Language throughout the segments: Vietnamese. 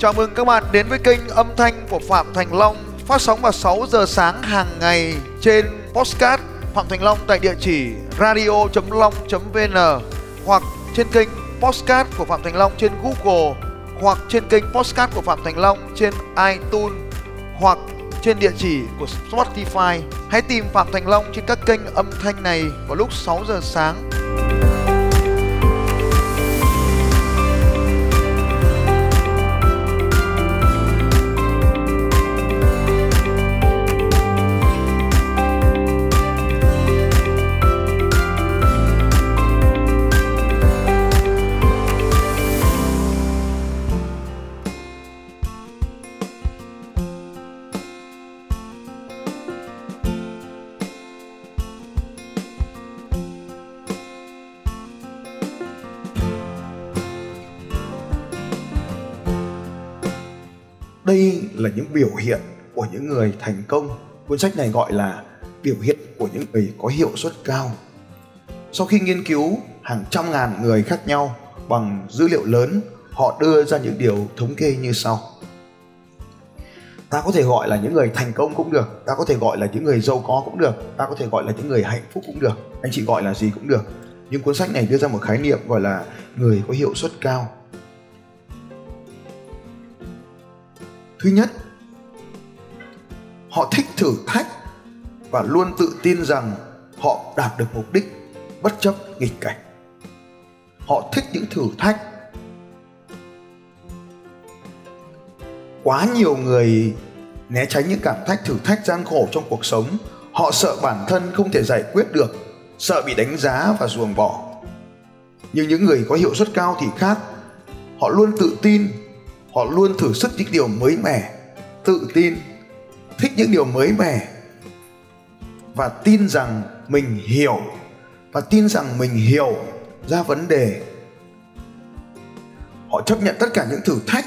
Chào mừng các bạn đến với kênh âm thanh của Phạm Thành Long, phát sóng vào 6 giờ sáng hàng ngày trên Postcard Phạm Thành Long tại địa chỉ radio.long.vn hoặc trên kênh Postcard của Phạm Thành Long trên Google hoặc trên kênh Postcard của Phạm Thành Long trên iTunes hoặc trên địa chỉ của Spotify. Hãy tìm Phạm Thành Long trên các kênh âm thanh này vào lúc 6 giờ sáng. Là những biểu hiện của những người thành công. Cuốn sách này gọi là biểu hiện của những người có hiệu suất cao. Sau khi nghiên cứu hàng trăm ngàn người khác nhau bằng dữ liệu lớn, họ đưa ra những điều thống kê như sau. Ta có thể gọi là những người thành công cũng được, ta có thể gọi là những người giàu có cũng được, ta có thể gọi là những người hạnh phúc cũng được, anh chị gọi là gì cũng được. Nhưng cuốn sách này đưa ra một khái niệm gọi là người có hiệu suất cao thứ nhất, họ thích thử thách và luôn tự tin rằng họ đạt được mục đích bất chấp nghịch cảnh. Họ thích những thử thách. Quá nhiều người né tránh những cảm thách thử thách gian khổ trong cuộc sống. Họ sợ bản thân không thể giải quyết được, sợ bị đánh giá và ruồng bỏ. Nhưng những người có hiệu suất cao thì khác. Họ luôn tự tin họ luôn thử sức những điều mới mẻ, tự tin, thích những điều mới mẻ, và tin rằng mình hiểu, và tin rằng mình hiểu ra vấn đề. Họ chấp nhận tất cả những thử thách,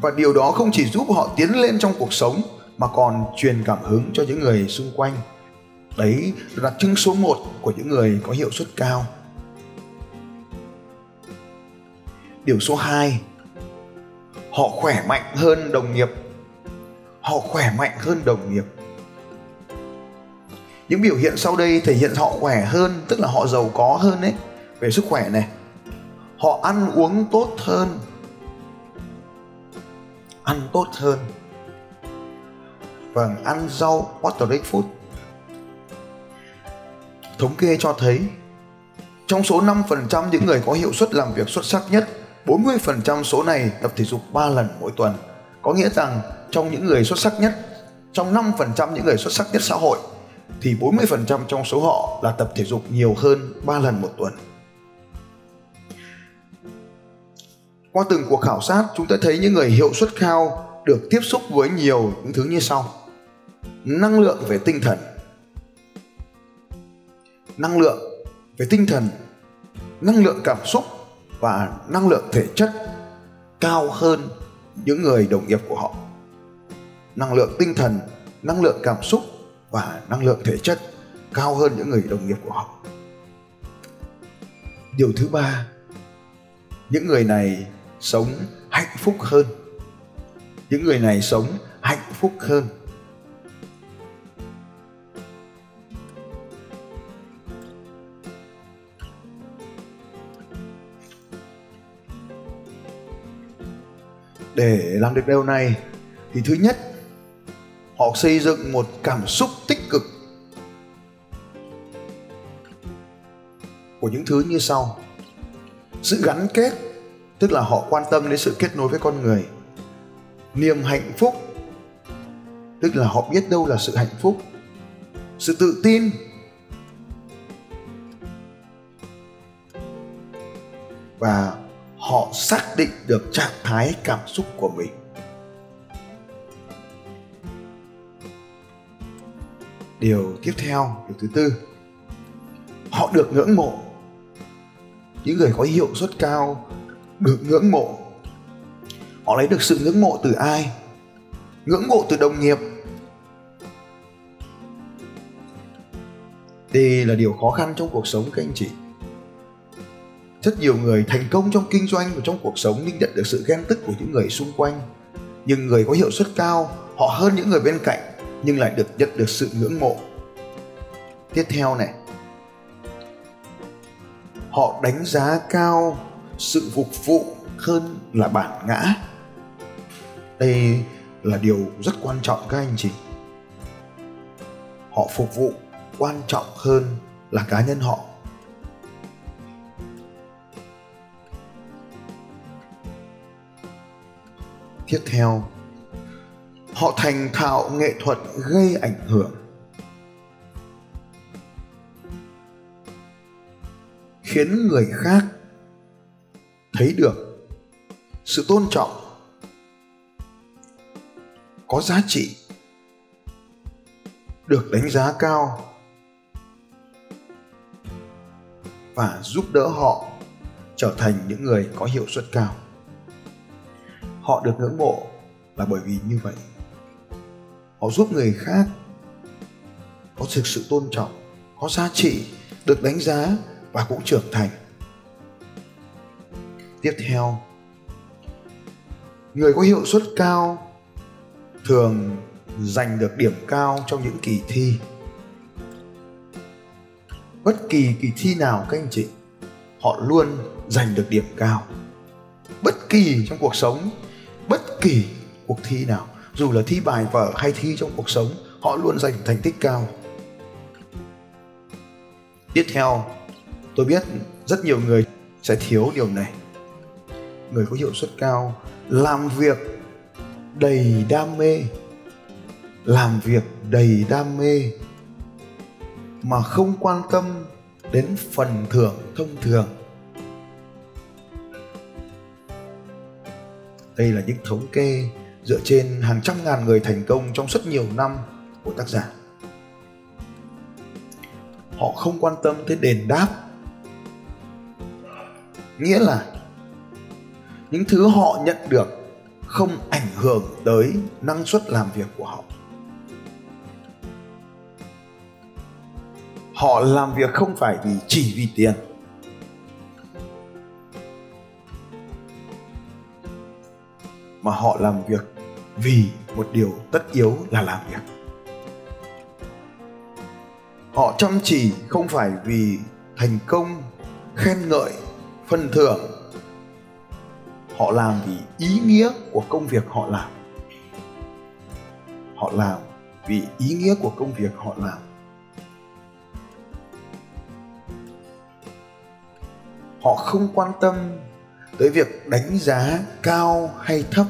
và điều đó không chỉ giúp họ tiến lên trong cuộc sống, mà còn truyền cảm hứng cho những người xung quanh. Đấy là đặc trưng số 1 của những người có hiệu suất cao. Điều số 2 họ khỏe mạnh hơn đồng nghiệp. Họ khỏe mạnh hơn đồng nghiệp. Những biểu hiện sau đây thể hiện họ khỏe hơn, tức là họ giàu có hơn đấy về sức khỏe này. Họ ăn uống tốt hơn. Ăn tốt hơn. Vâng ăn rau organic food. Thống kê cho thấy, trong số 5% những người có hiệu suất làm việc xuất sắc nhất 40% số này tập thể dục 3 lần mỗi tuần. Có nghĩa rằng trong những người xuất sắc nhất, trong 5% những người xuất sắc nhất xã hội thì 40% trong số họ là tập thể dục nhiều hơn 3 lần một tuần. Qua từng cuộc khảo sát, chúng ta thấy những người hiệu suất cao được tiếp xúc với nhiều những thứ như sau. Năng lượng về tinh thần. Năng lượng về tinh thần, năng lượng cảm xúc và năng lượng thể chất cao hơn những người đồng nghiệp của họ. Năng lượng tinh thần, năng lượng cảm xúc và năng lượng thể chất cao hơn những người đồng nghiệp của họ. Điều thứ ba, những người này sống hạnh phúc hơn. Những người này sống hạnh phúc hơn. Để làm được điều này thì thứ nhất, họ xây dựng một cảm xúc tích cực của những thứ như sau. Sự gắn kết, tức là họ quan tâm đến sự kết nối với con người. Niềm hạnh phúc, tức là họ biết đâu là sự hạnh phúc. Sự tự tin, và họ xác định được trạng thái cảm xúc của mình. Điều tiếp theo, điều thứ tư, họ được ngưỡng mộ. Những người có hiệu suất cao được ngưỡng mộ. Họ lấy được sự ngưỡng mộ từ ai? Ngưỡng mộ từ đồng nghiệp. Đây là điều khó khăn trong cuộc sống, các anh chị rất nhiều người thành công trong kinh doanh và trong cuộc sống nhưng nhận được sự ghen tức của những người xung quanh. Nhưng người có hiệu suất cao, họ hơn những người bên cạnh, nhưng lại được nhận được sự ngưỡng mộ. Tiếp theo này. Họ đánh giá cao sự phục vụ hơn là bản ngã. Đây là điều rất quan trọng các anh chị. Họ phục vụ quan trọng hơn là cá nhân họ. Tiếp theo. Họ thành thạo nghệ thuật gây ảnh hưởng. Khiến người khác thấy được sự tôn trọng, có giá trị, được đánh giá cao và giúp đỡ họ trở thành những người có hiệu suất cao họ được ngưỡng mộ là bởi vì như vậy. Họ giúp người khác có thực sự tôn trọng, có giá trị, được đánh giá và cũng trưởng thành. Tiếp theo, người có hiệu suất cao thường giành được điểm cao trong những kỳ thi. Bất kỳ kỳ thi nào, các anh chị, họ luôn giành được điểm cao. Bất kỳ trong cuộc sống bất kỳ cuộc thi nào, dù là thi bài vở hay thi trong cuộc sống, họ luôn giành thành tích cao. Tiếp theo, tôi biết rất nhiều người sẽ thiếu điều này. Người có hiệu suất cao làm việc đầy đam mê, làm việc đầy đam mê mà không quan tâm đến phần thưởng thông thường. Đây là những thống kê dựa trên hàng trăm ngàn người thành công trong rất nhiều năm của tác giả. Họ không quan tâm tới đền đáp. Nghĩa là những thứ họ nhận được không ảnh hưởng tới năng suất làm việc của họ. Họ làm việc không phải vì chỉ vì tiền. Mà họ làm việc vì một điều tất yếu là làm việc. Họ chăm chỉ không phải vì thành công, khen ngợi, phần thưởng. Họ làm vì ý nghĩa của công việc họ làm. Họ làm vì ý nghĩa của công việc họ làm. Họ không quan tâm tới việc đánh giá cao hay thấp.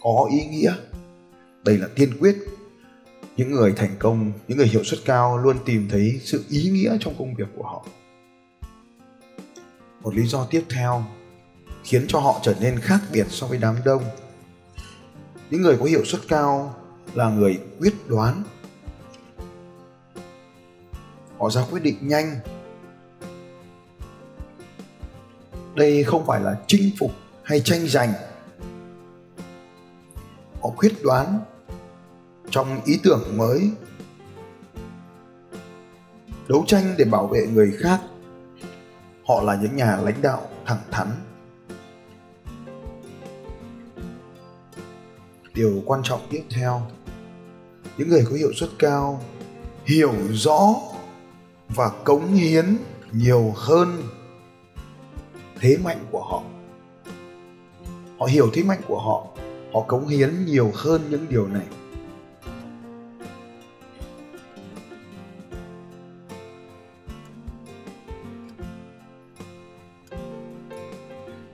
Có ý nghĩa. Đây là tiên quyết. Những người thành công, những người hiệu suất cao luôn tìm thấy sự ý nghĩa trong công việc của họ. Một lý do tiếp theo khiến cho họ trở nên khác biệt so với đám đông những người có hiệu suất cao là người quyết đoán. Họ ra quyết định nhanh. Đây không phải là chinh phục hay tranh giành. Họ quyết đoán trong ý tưởng mới. Đấu tranh để bảo vệ người khác. Họ là những nhà lãnh đạo thẳng thắn. Điều quan trọng tiếp theo. Những người có hiệu suất cao hiểu rõ và cống hiến nhiều hơn thế mạnh của họ. Họ hiểu thế mạnh của họ họ cống hiến nhiều hơn những điều này.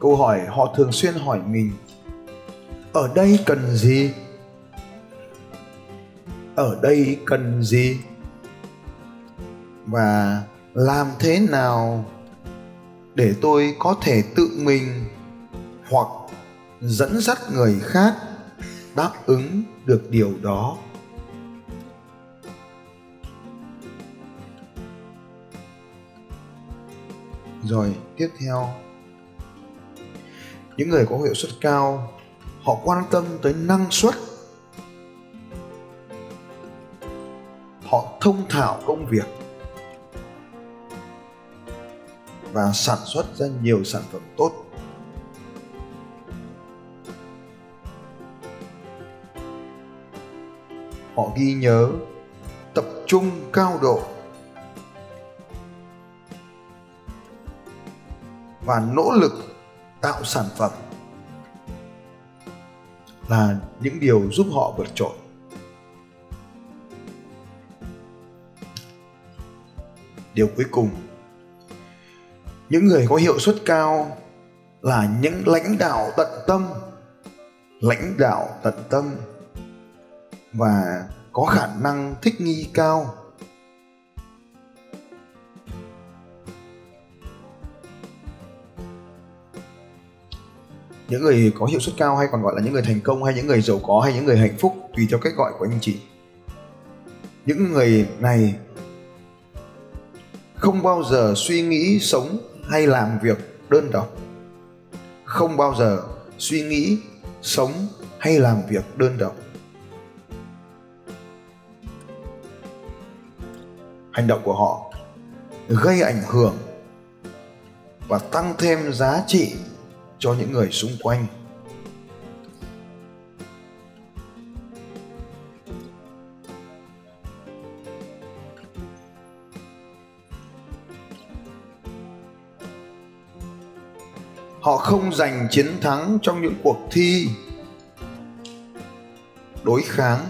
Câu hỏi họ thường xuyên hỏi mình ở đây cần gì? Ở đây cần gì? Và làm thế nào để tôi có thể tự mình hoặc dẫn dắt người khác đáp ứng được điều đó? Rồi, tiếp theo. Những người có hiệu suất cao họ quan tâm tới năng suất. Họ thông thạo công việc. Và sản xuất ra nhiều sản phẩm tốt. Họ ghi nhớ, tập trung cao độ. Và nỗ lực tạo sản phẩm là những điều giúp họ vượt trội. Điều cuối cùng, những người có hiệu suất cao là những lãnh đạo tận tâm, lãnh đạo tận tâm và có khả năng thích nghi cao. Những người có hiệu suất cao hay còn gọi là những người thành công hay những người giàu có hay những người hạnh phúc tùy theo cách gọi của anh chị. Những người này không bao giờ suy nghĩ sống hay làm việc đơn độc. Không bao giờ suy nghĩ sống hay làm việc đơn độc. Hành động của họ gây ảnh hưởng và tăng thêm giá trị cho những người xung quanh. Họ không giành chiến thắng trong những cuộc thi đối kháng.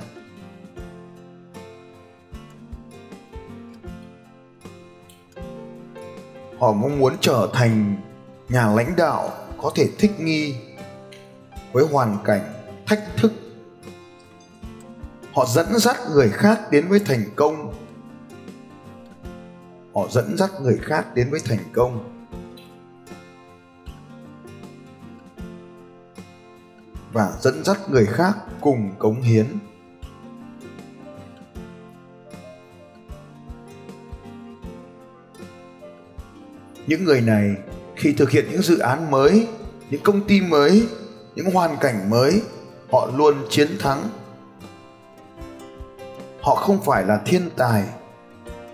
Họ mong muốn trở thành nhà lãnh đạo có thể thích nghi với hoàn cảnh, thách thức. Họ dẫn dắt người khác đến với thành công. Họ dẫn dắt người khác đến với thành công. Và dẫn dắt người khác cùng cống hiến. Những người này khi thực hiện những dự án mới, những công ty mới, những hoàn cảnh mới, họ luôn chiến thắng. Họ không phải là thiên tài,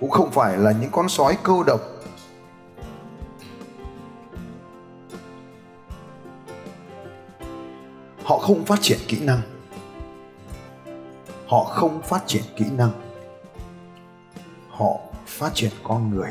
cũng không phải là những con sói câu độc. Họ không phát triển kỹ năng. Họ không phát triển kỹ năng. Họ phát triển con người.